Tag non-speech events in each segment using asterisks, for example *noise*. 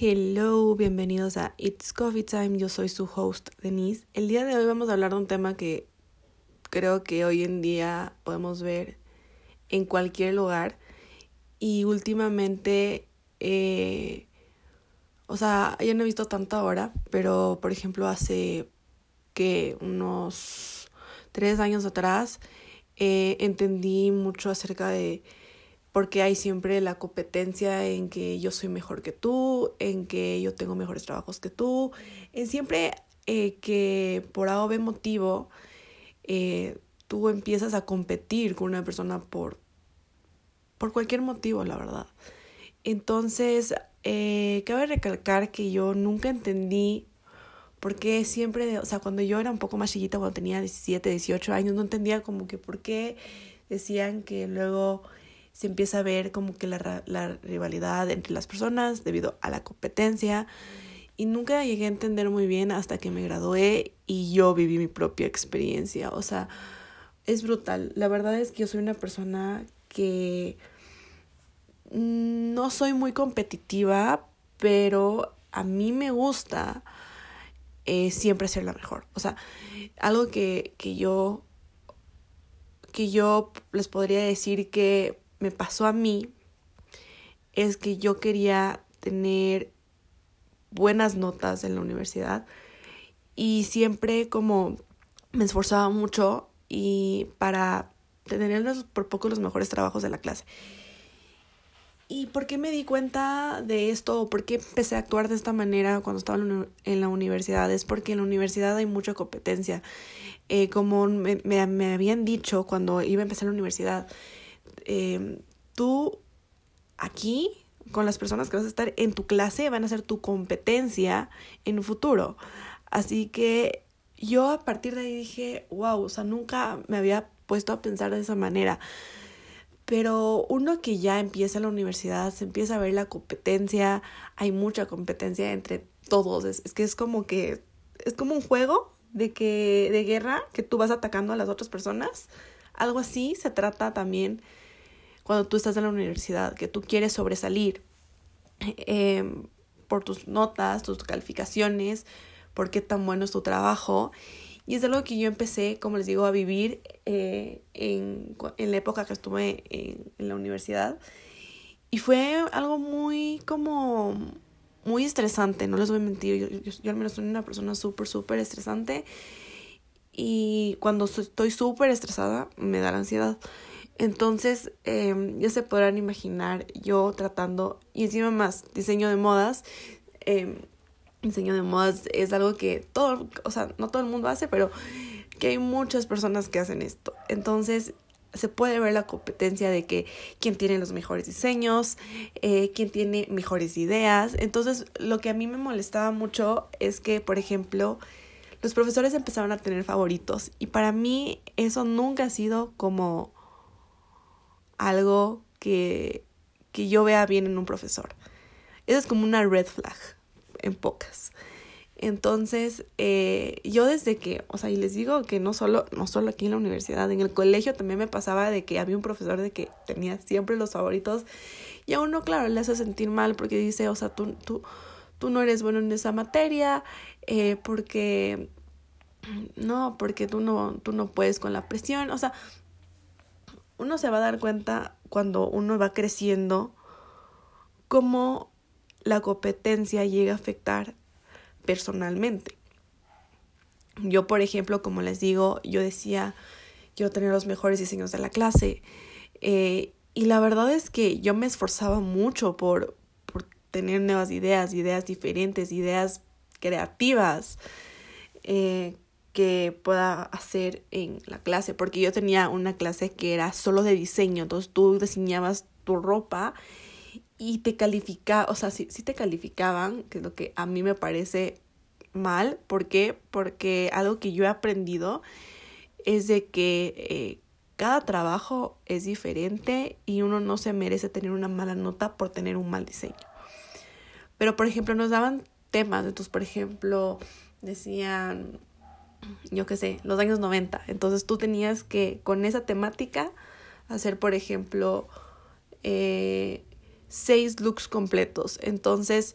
Hello, bienvenidos a It's Coffee Time. Yo soy su host, Denise. El día de hoy vamos a hablar de un tema que creo que hoy en día podemos ver en cualquier lugar. Y últimamente, eh, o sea, ya no he visto tanto ahora, pero por ejemplo, hace que unos tres años atrás eh, entendí mucho acerca de porque hay siempre la competencia en que yo soy mejor que tú, en que yo tengo mejores trabajos que tú, en siempre eh, que por A o B motivo eh, tú empiezas a competir con una persona por, por cualquier motivo, la verdad. Entonces, eh, cabe recalcar que yo nunca entendí por qué siempre, o sea, cuando yo era un poco más chiquita, cuando tenía 17, 18 años, no entendía como que por qué decían que luego se empieza a ver como que la, la rivalidad entre las personas debido a la competencia. Y nunca llegué a entender muy bien hasta que me gradué y yo viví mi propia experiencia. O sea, es brutal. La verdad es que yo soy una persona que no soy muy competitiva, pero a mí me gusta eh, siempre ser la mejor. O sea, algo que, que yo que yo les podría decir que me pasó a mí es que yo quería tener buenas notas en la universidad y siempre como me esforzaba mucho y para tener por poco los mejores trabajos de la clase. ¿Y por qué me di cuenta de esto o por qué empecé a actuar de esta manera cuando estaba en la universidad? Es porque en la universidad hay mucha competencia. Eh, como me, me, me habían dicho cuando iba a empezar la universidad, Em, tú aquí, con las personas que vas a estar en tu clase, van a ser tu competencia en un futuro. Así que yo a partir de ahí dije, wow, o sea, nunca me había puesto a pensar de esa manera. Pero uno que ya empieza la universidad, se empieza a ver la competencia, hay mucha competencia entre todos. Es, es que es como que, es como un juego de que, de guerra, que tú vas atacando a las otras personas. Algo así se trata también cuando tú estás en la universidad, que tú quieres sobresalir eh, por tus notas, tus calificaciones, por qué tan bueno es tu trabajo. Y es algo que yo empecé, como les digo, a vivir eh, en, en, la época que estuve en, en, la universidad. Y fue algo muy como muy estresante, no les voy a mentir. Yo, yo, yo al menos soy una persona súper, súper estresante. Y cuando estoy súper estresada, me da la ansiedad. Entonces, eh, ya se podrán imaginar yo tratando, y encima más, diseño de modas. Eh, diseño de modas es algo que todo, o sea, no todo el mundo hace, pero que hay muchas personas que hacen esto. Entonces, se puede ver la competencia de que quién tiene los mejores diseños, eh, quién tiene mejores ideas. Entonces, lo que a mí me molestaba mucho es que, por ejemplo, los profesores empezaron a tener favoritos y para mí eso nunca ha sido como algo que, que yo vea bien en un profesor. Eso es como una red flag, en pocas. Entonces, eh, yo desde que, o sea, y les digo que no solo, no solo aquí en la universidad, en el colegio también me pasaba de que había un profesor de que tenía siempre los favoritos y a uno, claro, le hace sentir mal porque dice, o sea, tú, tú, tú no eres bueno en esa materia, eh, porque, no, porque tú no, tú no puedes con la presión, o sea, uno se va a dar cuenta cuando uno va creciendo cómo la competencia llega a afectar personalmente. Yo, por ejemplo, como les digo, yo decía, quiero tener los mejores diseños de la clase. Eh, y la verdad es que yo me esforzaba mucho por, por tener nuevas ideas, ideas diferentes, ideas creativas. Eh, que pueda hacer en la clase, porque yo tenía una clase que era solo de diseño, entonces tú diseñabas tu ropa y te calificaba, o sea, sí, te calificaban, que es lo que a mí me parece mal, ¿por qué? Porque algo que yo he aprendido es de que eh, cada trabajo es diferente y uno no se merece tener una mala nota por tener un mal diseño. Pero, por ejemplo, nos daban temas, entonces, por ejemplo, decían, yo qué sé, los años 90. Entonces tú tenías que, con esa temática, hacer, por ejemplo, eh, seis looks completos. Entonces,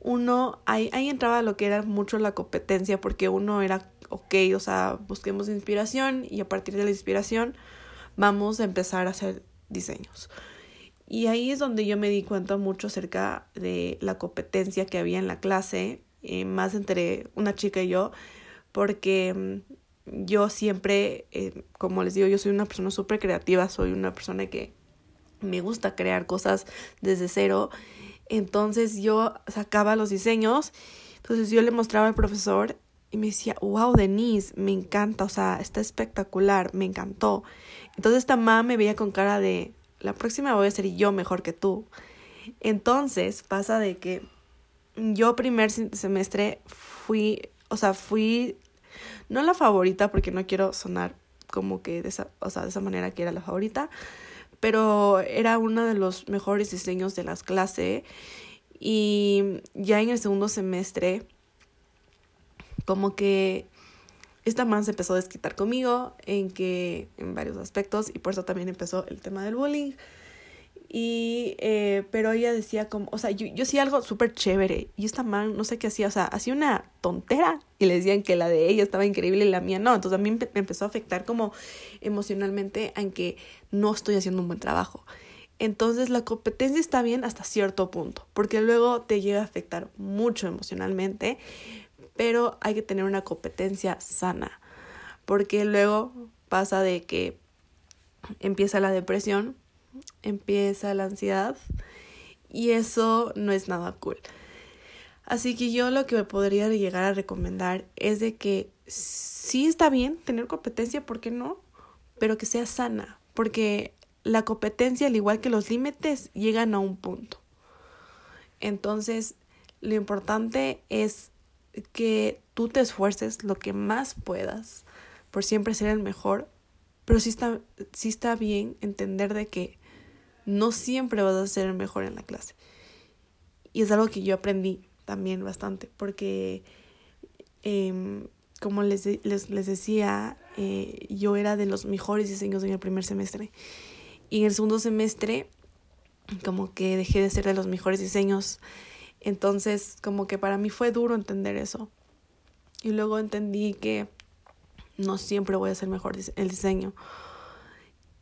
uno, ahí, ahí entraba lo que era mucho la competencia, porque uno era, ok, o sea, busquemos inspiración y a partir de la inspiración vamos a empezar a hacer diseños. Y ahí es donde yo me di cuenta mucho acerca de la competencia que había en la clase, eh, más entre una chica y yo, porque mm, yo siempre, eh, como les digo, yo soy una persona súper creativa, soy una persona que me gusta crear cosas desde cero. Entonces yo sacaba los diseños, entonces yo le mostraba al profesor y me decía, wow, Denise, me encanta, o sea, está espectacular, me encantó. Entonces esta mamá me veía con cara de, la próxima voy a ser yo mejor que tú. Entonces pasa de que yo primer semestre fui, o sea, fui, no la favorita porque no quiero sonar como que de esa, o sea, de esa manera que era la favorita, pero era uno de los mejores diseños de las clases y ya en el segundo semestre como que esta man se empezó a desquitar conmigo en que en varios aspectos y por eso también empezó el tema del bullying y eh, pero ella decía como o sea yo, yo hacía algo súper chévere y esta man no sé qué hacía o sea hacía una tontera y le decían que la de ella estaba increíble y la mía no. Entonces a mí me empezó a afectar como emocionalmente en que no estoy haciendo un buen trabajo. Entonces la competencia está bien hasta cierto punto porque luego te llega a afectar mucho emocionalmente pero hay que tener una competencia sana, porque luego pasa de que empieza la depresión, empieza la ansiedad y eso no es nada cool. Así que yo lo que me podría llegar a recomendar es de que sí está bien tener competencia, ¿por qué no? Pero que sea sana, porque la competencia, al igual que los límites, llegan a un punto. Entonces, lo importante es que tú te esfuerces lo que más puedas por siempre ser el mejor, pero sí está, sí está bien entender de que no siempre vas a ser el mejor en la clase. Y es algo que yo aprendí también bastante, porque em, como les, les, les decía, eh, yo era de los mejores diseños en el primer semestre. Y en el segundo semestre, como que dejé de ser de los mejores diseños entonces, como que para mí fue duro entender eso. Y luego entendí que no siempre voy a ser mejor el diseño.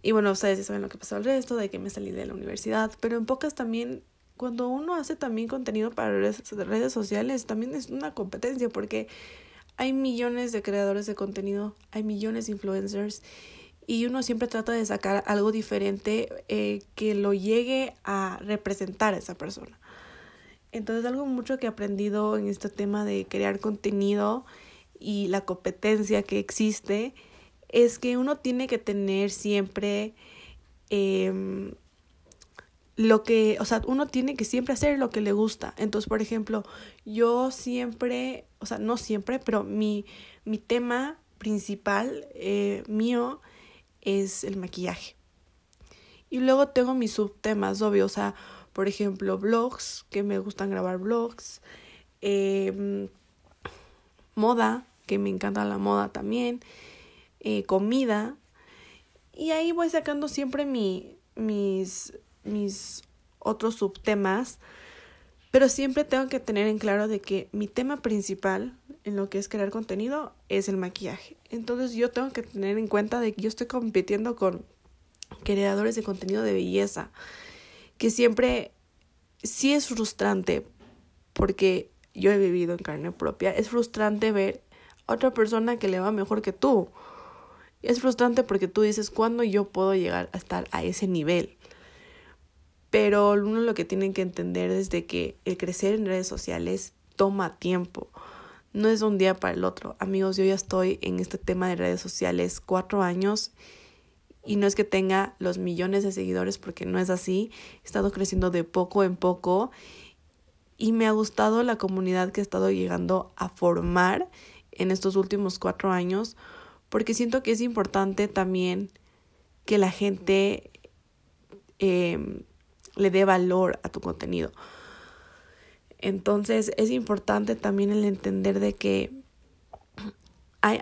Y bueno, ustedes ya saben lo que pasó al resto, de que me salí de la universidad, pero en pocas también, cuando uno hace también contenido para redes, sociales, también es una competencia porque hay millones de creadores de contenido, hay millones de influencers y uno siempre trata de sacar algo diferente eh, que lo llegue a representar a esa persona. Entonces algo mucho que he aprendido en este tema de crear contenido y la competencia que existe es que uno tiene que tener siempre eh, lo que, o sea, uno tiene que siempre hacer lo que le gusta. Entonces, por ejemplo, yo siempre, o sea, no siempre, pero mi, mi tema principal eh, mío es el maquillaje. Y luego tengo mis subtemas, obvio, o sea, por ejemplo, blogs, que me gustan grabar blogs, em, moda, que me encanta la moda también, eh, comida, y ahí voy sacando siempre mi, mis, mis otros subtemas, pero siempre tengo que tener en claro de que mi tema principal en lo que es crear contenido es el maquillaje. Entonces yo tengo que tener en cuenta de que yo estoy compitiendo con creadores de contenido de belleza, que siempre sí es frustrante porque yo he vivido en carne propia, es frustrante ver a otra persona que le va mejor que tú. Es frustrante porque tú dices, ¿cuándo yo puedo llegar a estar a ese nivel? Pero uno lo que tienen que entender es que el crecer en redes sociales toma tiempo. No es de un día para el otro. Amigos, yo ya estoy en este tema de redes sociales cuatro años y no es que tenga los millones de seguidores porque no es así. He estado creciendo de poco en poco y me ha gustado la comunidad que he estado llegando a formar en estos últimos cuatro años porque siento que es importante también que la gente em, le dé valor a tu contenido. Entonces es importante también el entender de que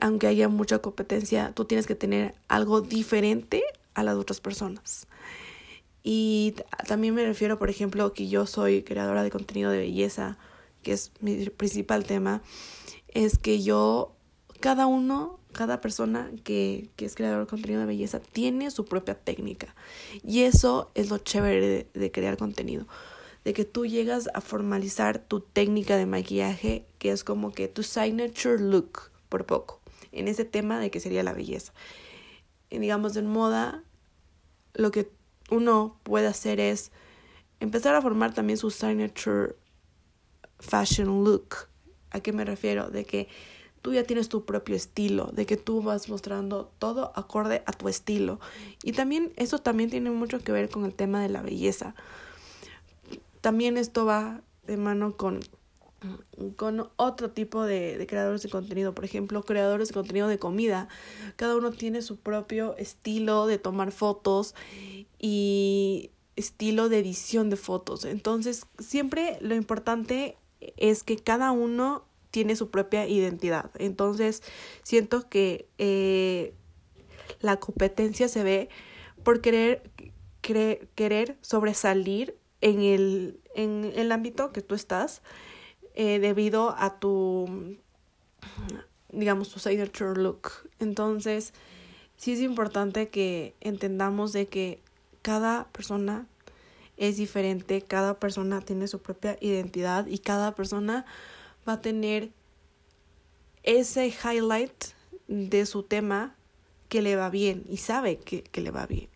aunque haya mucha competencia, tú tienes que tener algo diferente a las otras personas. Y también me refiero, por ejemplo, que yo soy creadora de contenido de belleza, que es mi principal tema, es que yo, cada uno, cada persona que, que es creador de contenido de belleza tiene su propia técnica. Y eso es lo chévere de, de crear contenido de que tú llegas a formalizar tu técnica de maquillaje, que es como que tu signature look, por poco, en ese tema de que sería la belleza. Y digamos, en moda, lo que uno puede hacer es empezar a formar también su signature fashion look. ¿A qué me refiero? De que tú ya tienes tu propio estilo, de que tú vas mostrando todo acorde a tu estilo. Y también eso también tiene mucho que ver con el tema de la belleza. También esto va de mano con, con otro tipo de, de creadores de contenido, por ejemplo, creadores de contenido de comida. Cada uno tiene su propio estilo de tomar fotos y estilo de edición de fotos. Entonces, siempre lo importante es que cada uno tiene su propia identidad. Entonces, siento que eh, la competencia se ve por querer, querer sobresalir en el, en el ámbito que tú estás eh, debido a tu, digamos, tu signature look. Entonces, sí es importante que entendamos de que cada persona es diferente, cada persona tiene su propia identidad y cada persona va a tener ese highlight de su tema que le va bien y sabe que, que le va bien.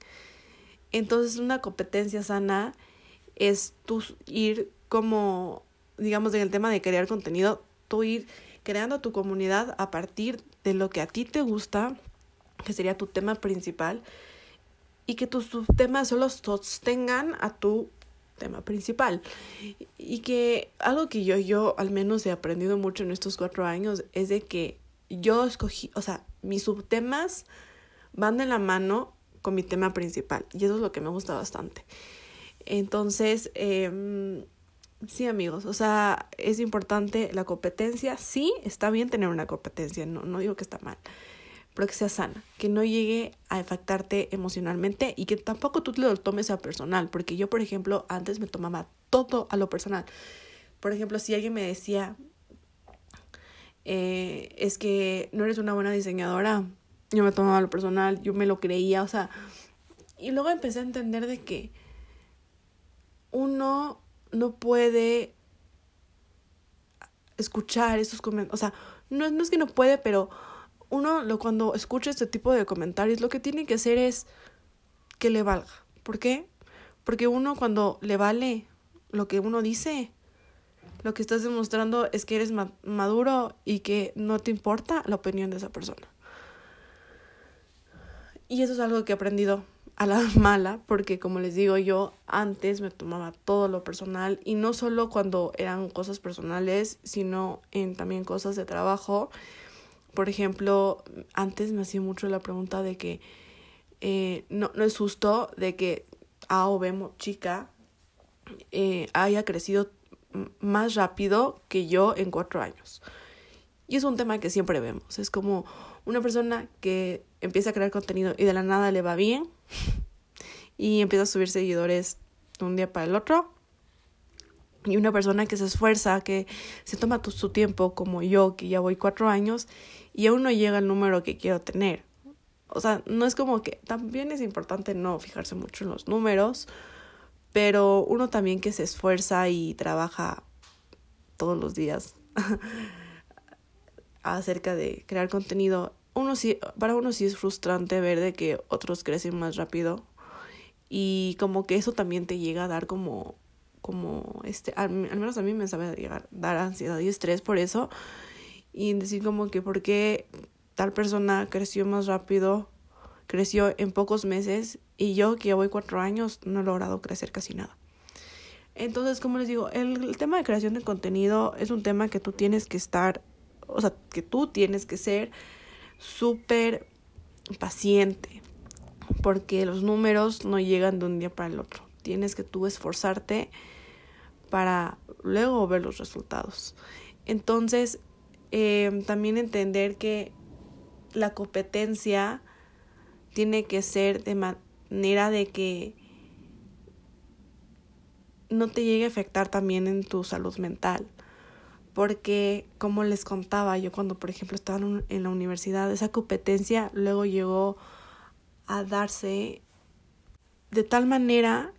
Entonces una competencia sana es tú ir como, digamos, en el tema de crear contenido, tú ir creando tu comunidad a partir de lo que a ti te gusta, que sería tu tema principal, y que tus temas solo sostengan a tu tema principal. Y que algo que yo, yo al menos he aprendido mucho en estos cuatro años es de que yo escogí, o sea, mis subtemas van de la mano con mi tema principal. Y eso es lo que me gusta bastante. Entonces, eh, sí amigos, o sea, es importante la competencia. Sí, está bien tener una competencia, no, no digo que está mal pero que sea sana, que no llegue a afectarte emocionalmente y que tampoco tú te lo tomes a personal, porque yo, por ejemplo, antes me tomaba todo a lo personal. Por ejemplo, si alguien me decía, eh, es que no eres una buena diseñadora, yo me tomaba a lo personal, yo me lo creía, o sea, y luego empecé a entender de que uno no puede escuchar esos comentarios, o sea, no, no es que no puede, pero uno lo, cuando escucha este tipo de comentarios, lo que tiene que hacer es que le valga. ¿Por qué? Porque uno cuando le vale lo que uno dice, lo que estás demostrando es que eres maduro y que no te importa la opinión de esa persona. Y eso es algo que he aprendido a la *laughs* mala, porque como les digo yo, antes me tomaba todo lo personal y no solo cuando eran cosas personales, sino en también cosas de trabajo por ejemplo, antes me hacía mucho la pregunta de que eh, no, no es justo de que A o B chica eh, haya crecido más rápido que yo en cuatro años. Y es un tema que siempre vemos. Es como una persona que empieza a crear contenido y de la nada le va bien *laughs* y empieza a subir seguidores de un día para el otro. Y una persona que se esfuerza, que se toma su tiempo, como yo, que ya voy cuatro años, y aún no llega el número que quiero tener. O sea, no es como que también es importante no fijarse mucho en los números, pero uno también que se esfuerza y trabaja todos los días *laughs* acerca de crear contenido, uno sí, para uno sí es frustrante ver de que otros crecen más rápido y como que eso también te llega a dar como como este al, menos a mí me sabe llegar dar ansiedad y estrés por eso y decir como que por qué tal persona creció más rápido, creció en pocos meses y yo que ya voy cuatro años no he logrado crecer casi nada. Entonces, como les digo, el, el tema de creación de contenido es un tema que tú tienes que estar, o sea, que tú tienes que ser súper paciente, porque los números no llegan de un día para el otro. Tienes que tú esforzarte para luego ver los resultados. Entonces, eh, también entender que la competencia tiene que ser de manera de que no te llegue a afectar también en tu salud mental. porque como les contaba yo cuando por ejemplo estaba en la universidad, esa competencia luego llegó a darse de tal manera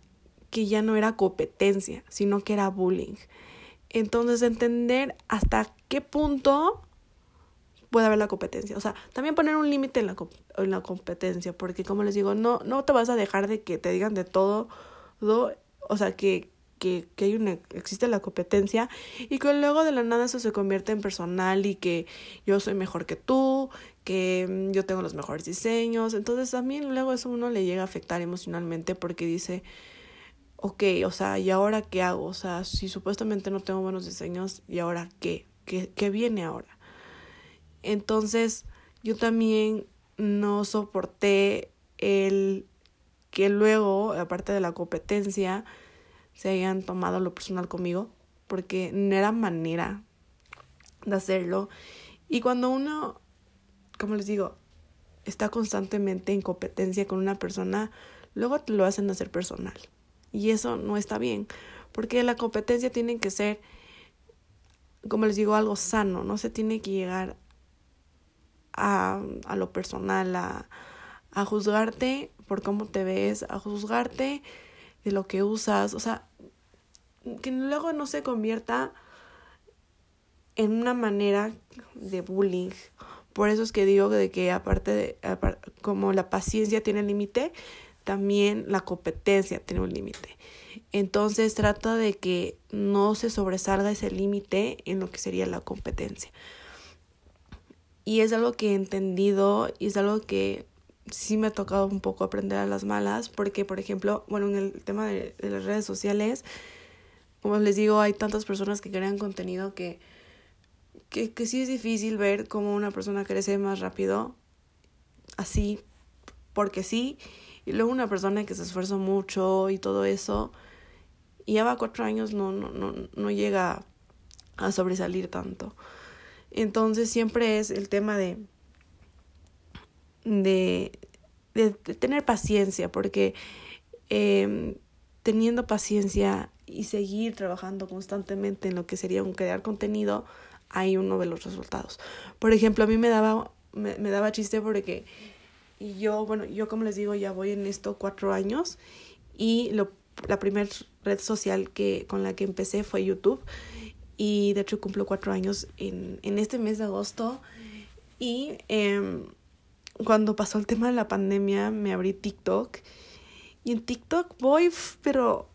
que ya no era competencia, sino que era bullying. Entonces entender hasta qué punto puede haber la competencia. O sea, también poner un límite en la, en la competencia, porque como les digo, no, no te vas a dejar de que te digan de todo, todo o sea, que, que, que hay una, existe la competencia y que luego de la nada eso se convierte en personal y que yo soy mejor que tú, que mm, yo tengo los mejores diseños. Entonces también luego eso uno le llega a afectar emocionalmente porque dice, ok, o sea, ¿y ahora qué hago? O sea, si supuestamente no tengo buenos diseños, ¿y ahora qué? ¿Qué, qué viene ahora? Entonces yo también no soporté el que luego, aparte de la competencia, se hayan tomado lo personal conmigo, porque no era manera de hacerlo. Y cuando uno, como les digo, está constantemente en competencia con una persona, luego te lo hacen hacer personal. Y eso no está bien, porque la competencia tiene que ser, como les digo, algo sano, no se tiene que llegar a, a lo personal, a, a juzgarte por cómo te ves, a juzgarte de lo que usas, o sea, que luego no se convierta en una manera de bullying. Por eso es que digo de que aparte de como la paciencia tiene límite, también la competencia tiene un límite. Entonces trata de que no se sobresalga ese límite en lo que sería la competencia. Y es algo que he entendido y es algo que sí me ha tocado un poco aprender a las malas, porque por ejemplo, bueno, en el tema de, las redes sociales, como les digo, hay tantas personas que crean contenido que, que, que sí es difícil ver cómo una persona crece más rápido, así, porque sí, y luego una persona que se esfuerza mucho y todo eso, y ya va cuatro años, no, no, no, no llega a sobresalir tanto. Entonces siempre es el tema de de, de, tener paciencia, porque em, teniendo paciencia y seguir trabajando constantemente en lo que sería un crear contenido, hay uno de los resultados. Por ejemplo, a mí me daba, me, me daba chiste porque yo, bueno, yo como les digo, ya voy en esto cuatro años y lo, la primera red social que, con la que empecé fue YouTube y de hecho cumplo cuatro años en, en este mes de agosto y eh, cuando pasó el tema de la pandemia me abrí TikTok y en TikTok voy, pero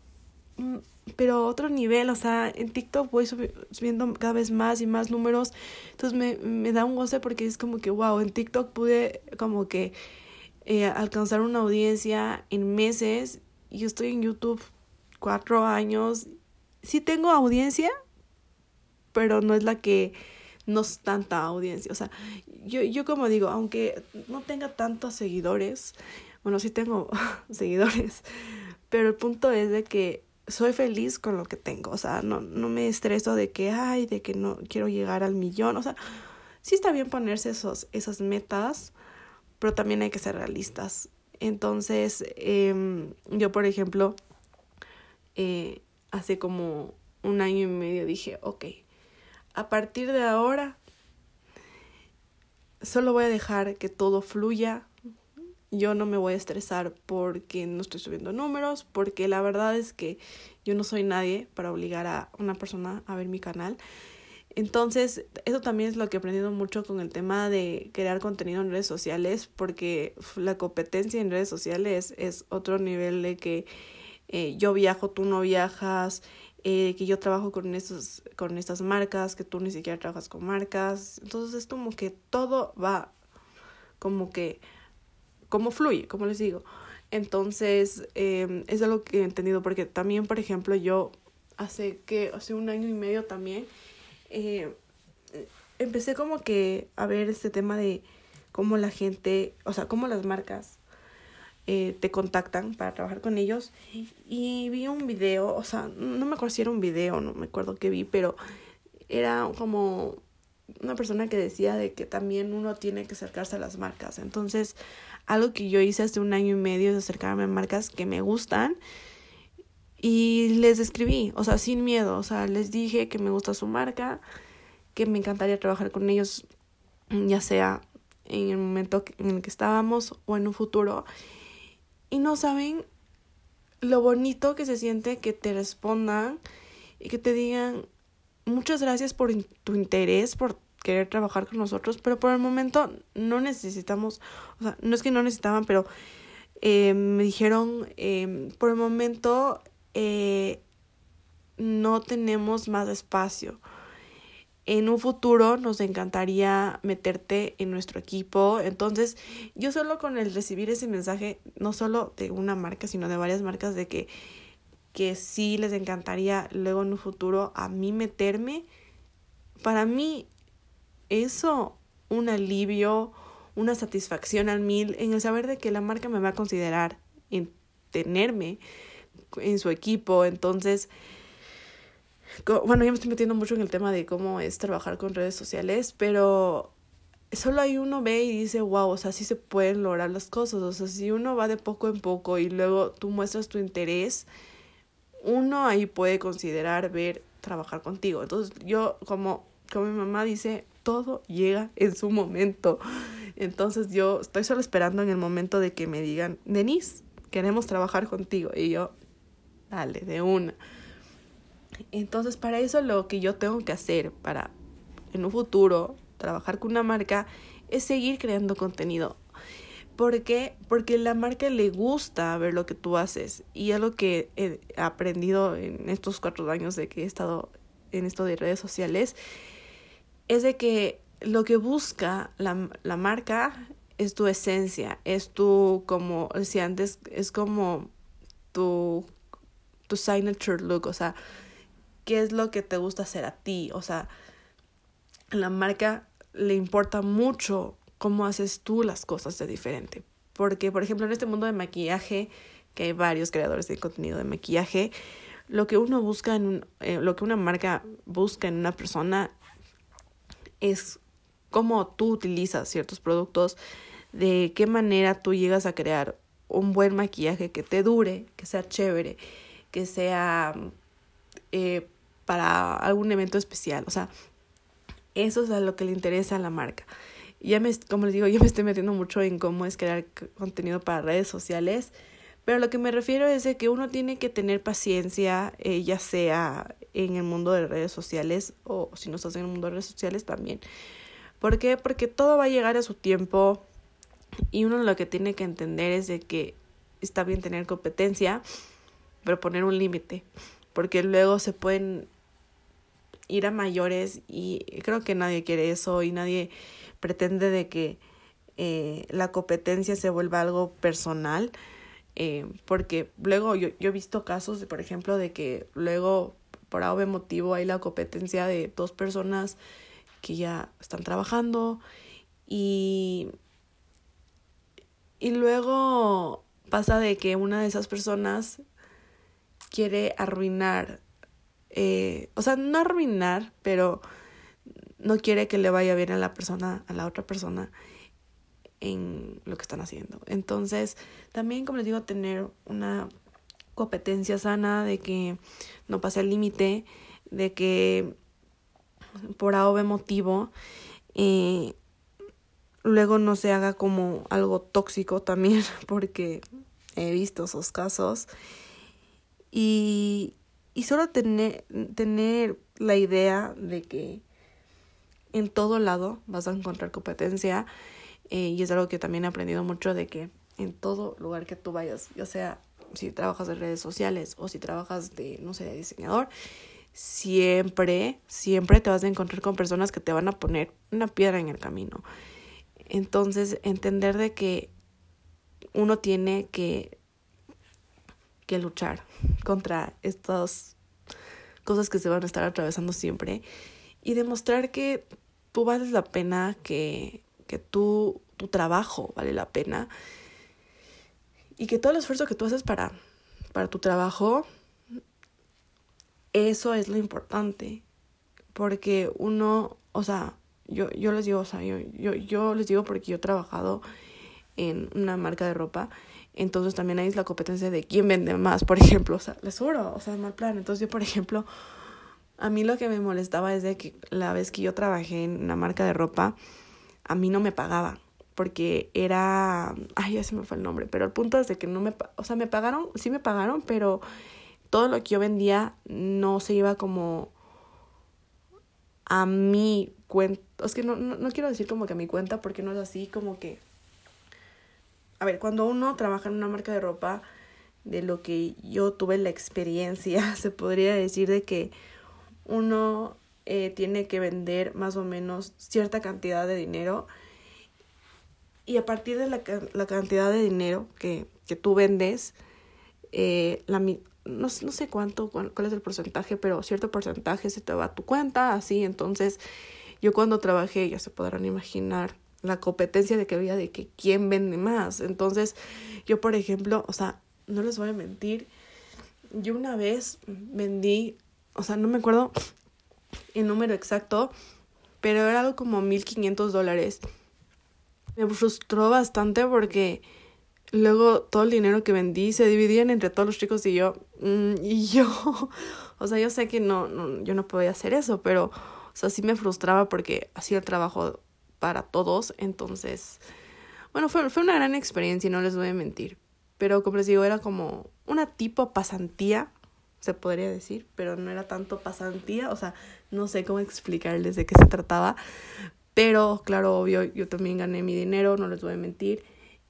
pero otro nivel, o sea, en TikTok voy subiendo cada vez más y más números, entonces me, me da un goce porque es como que, wow, en TikTok pude como que eh, alcanzar una audiencia en meses, yo estoy en YouTube cuatro años, sí tengo audiencia, pero no es la que no es tanta audiencia. O sea, yo, yo como digo, aunque no tenga tantos seguidores, bueno, sí tengo *laughs* seguidores, pero el punto es de que soy feliz con lo que tengo. O sea, no, no me estreso de que, ay, de que no quiero llegar al millón. O sea, sí está bien ponerse esos, esas metas, pero también hay que ser realistas. Entonces, eh, yo, por ejemplo, eh, hace como un año y medio dije, ok, a partir de ahora solo voy a dejar que todo fluya. Yo no me voy a estresar porque no estoy subiendo números, porque la verdad es que yo no soy nadie para obligar a una persona a ver mi canal. Entonces, eso también es lo que he aprendido mucho con el tema de crear contenido en redes sociales, porque la competencia en redes sociales es otro nivel de que eh, yo viajo, tú no viajas, eh, que yo trabajo con, estos, con estas marcas, que tú ni siquiera trabajas con marcas. Entonces es como que todo va como que, como fluye, como les digo. Entonces eh, es algo que he entendido porque también, por ejemplo, yo hace que, hace un año y medio también, eh, empecé como que a ver este tema de cómo la gente, o sea, cómo las marcas eh, te contactan para trabajar con ellos. Y vi un video, o sea, no me acuerdo si era un video, no me acuerdo qué vi, pero era como una persona que decía de que también uno tiene que acercarse a las marcas. Entonces, algo que yo hice hace un año y medio es acercarme a marcas que me gustan y les escribí, o sea, sin miedo, o sea, les dije que me gusta su marca que me encantaría trabajar con ellos, ya sea en el momento en el que estábamos o en un futuro. Y no saben lo bonito que se siente que te respondan y que te digan muchas gracias por tu interés, por querer trabajar con nosotros, pero por el momento no necesitamos, o sea, no es que no necesitaban, pero eh, me dijeron, eh, por el momento eh, no tenemos más espacio. En un futuro nos encantaría meterte en nuestro equipo. Entonces, yo solo con el recibir ese mensaje, no solo de una marca, sino de varias marcas, de que, que sí les encantaría luego en un futuro a mí meterme, para mí eso, un alivio, una satisfacción al mil en el saber de que la marca me va a considerar en tenerme en su equipo. Entonces, bueno, ya me estoy metiendo mucho en el tema de cómo es trabajar con redes sociales, pero solo hay uno ve y dice, wow, o sea, sí se pueden lograr las cosas. O sea, si uno va de poco en poco y luego tú muestras tu interés, uno ahí puede considerar ver trabajar contigo. Entonces, yo como, como mi mamá dice, todo llega en su momento. Entonces yo estoy solo esperando en el momento de que me digan, Denise, queremos trabajar contigo. Y yo, dale, de una. Entonces para eso lo que yo tengo que hacer para en un futuro trabajar con una marca es seguir creando contenido. ¿Por qué? Porque la marca le gusta ver lo que tú haces. Y algo que he aprendido en estos cuatro años de que he estado en esto de redes sociales es de que lo que busca la, la marca es tu esencia, es tu, como decía antes, es como tu, tu signature look, o sea, qué es lo que te gusta hacer a ti, o sea, la marca le importa mucho cómo haces tú las cosas de diferente. Porque, por ejemplo, en este mundo de maquillaje, que hay varios creadores de contenido de maquillaje, lo que uno busca en eh, lo que una marca busca en una persona es cómo tú utilizas ciertos productos, de qué manera tú llegas a crear un buen maquillaje que te dure, que sea chévere, que sea eh, para algún evento especial. O sea, eso es a lo que le interesa a la marca. Ya me, como les digo, *laughs* yo me estoy metiendo mucho en cómo es crear contenido para redes sociales, pero lo que me refiero es de que uno tiene que tener paciencia, eh, ya sea en el mundo de redes sociales o si no estás en el mundo de redes sociales también. ¿Por qué? Porque todo va a llegar a su tiempo y uno lo que tiene que entender es de que está bien tener competencia, pero poner un límite, porque luego se pueden ir a mayores y creo que nadie quiere eso y nadie pretende de que eh, la competencia se vuelva algo personal eh, porque luego yo, yo he visto casos, de, por ejemplo, de que luego por algún motivo hay la competencia de dos personas que ya están trabajando y, y luego pasa de que una de esas personas quiere arruinar, eh, o sea, no arruinar, pero no quiere que le vaya bien a la persona, a la otra persona en lo que están haciendo. Entonces, también, como les digo, tener una competencia sana, de que no pase el límite, de que por algo motivo eh, luego no se haga como algo tóxico también, *laughs* porque he visto esos casos. Y, y solo tener, tener la idea de que en todo lado vas a encontrar competencia eh, y es algo que también he aprendido mucho de que en todo lugar que tú vayas, ya sea si trabajas en redes sociales o si trabajas de, no sé, de diseñador, siempre, siempre te vas a encontrar con personas que te van a poner una piedra en el camino. Entonces, entender de que uno tiene que, que luchar contra estas cosas que se van a estar atravesando siempre y demostrar que tú vales la pena, que que tú, tu trabajo vale la pena y que todo el esfuerzo que tú haces para, para tu trabajo, eso es lo importante. Porque uno, o sea, yo, yo les digo, o sea, yo, yo, yo les digo porque yo he trabajado en una marca de ropa. Entonces también ahí es la competencia de quién vende más, por ejemplo. O sea, les juro, o sea, mal plan. Entonces yo, por ejemplo, a mí lo que me molestaba es de que la vez que yo trabajé en una marca de ropa, a mí no me pagaban porque era, ay, ya se me fue el nombre, pero el punto es de que no me, o sea, me pagaron, sí me pagaron, pero todo lo que yo vendía no se iba como a mi cuenta, es que no, no, no quiero decir como que a mi cuenta porque no es así, como que, a ver, cuando uno trabaja en una marca de ropa, de lo que yo tuve la experiencia, *laughs* se podría decir de que uno eh, tiene que vender más o menos cierta cantidad de dinero y a partir de la, la cantidad de dinero que, que tú vendes, eh, no, no sé cuánto, cuál, cuál es el porcentaje, pero cierto porcentaje se te va a tu cuenta, así. Entonces, yo cuando trabajé, ya se podrán imaginar la competencia de que había de que quién vende más. Entonces, yo, por ejemplo, o sea, no les voy a mentir, yo una vez vendí, o sea, no me acuerdo el número exacto, pero era algo como 1500 dólares. Me frustró bastante porque luego todo el dinero que vendí se dividían entre todos los chicos y yo. Mm, y *laughs* yo, o sea, yo sé que no, no, yo no podía hacer eso, pero, o sea, sí me frustraba porque hacía el trabajo para todos. Entonces, bueno, fue, fue una gran experiencia y no les voy a mentir. Pero como les digo, era como una tipo pasantía, se podría decir, pero no era tanto pasantía, o sea, no sé cómo explicarles de qué se trataba, pero claro, obvio, yo también gané mi dinero, no les voy a mentir.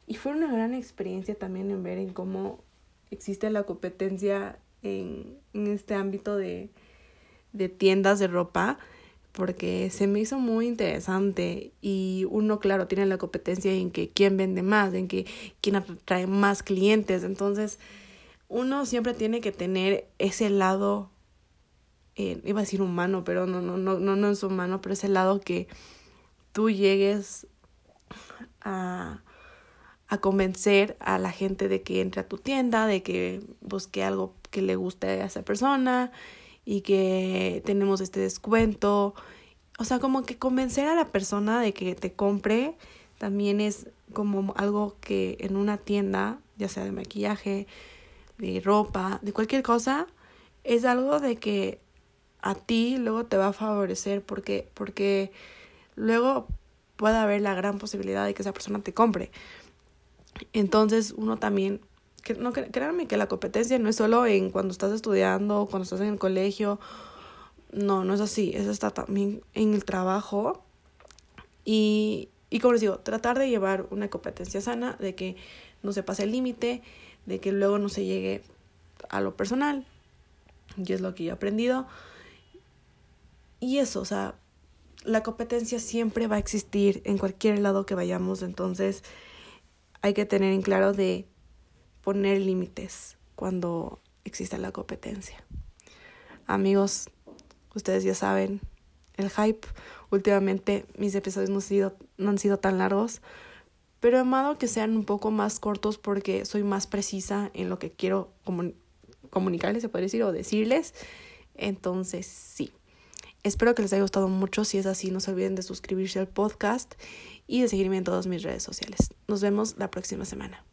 Y fue una gran experiencia también en ver en cómo existe la competencia en, en este ámbito de, de tiendas de ropa, porque se me hizo muy interesante y uno, claro, tiene la competencia en que quién vende más, en que quién atrae más clientes. Entonces, uno siempre tiene que tener ese lado, eh, iba a decir humano, pero no, no, no, no, no es humano, pero ese lado que tú llegues a, a convencer a la gente de que entre a tu tienda, de que busque algo que le guste a esa persona y que tenemos este descuento. O sea, como que convencer a la persona de que te compre también es como algo que en una tienda, ya sea de maquillaje, de ropa, de cualquier cosa, es algo de que a ti luego te va a favorecer porque porque luego puede haber la gran posibilidad de que esa persona te compre. Entonces uno también, no, créanme que la competencia no es solo en cuando estás estudiando, cuando estás en el colegio, no, no es así, es está también en el trabajo y, y como les digo, tratar de llevar una competencia sana, de que no se pase el límite, de que luego no se llegue a lo personal, y es lo que yo he aprendido. Y eso, o sea, la competencia siempre va a existir en cualquier lado que vayamos, entonces hay que tener en claro de poner límites cuando exista la competencia. Amigos, ustedes ya saben, el hype, últimamente mis episodios no han sido, no han sido tan largos, pero amado que sean un poco más cortos porque soy más precisa en lo que quiero comunicarles, se puede decir, o decirles. Entonces, sí. Espero que les haya gustado mucho. Si es así, no se olviden de suscribirse al podcast y de seguirme en todas mis redes sociales. Nos vemos la próxima semana.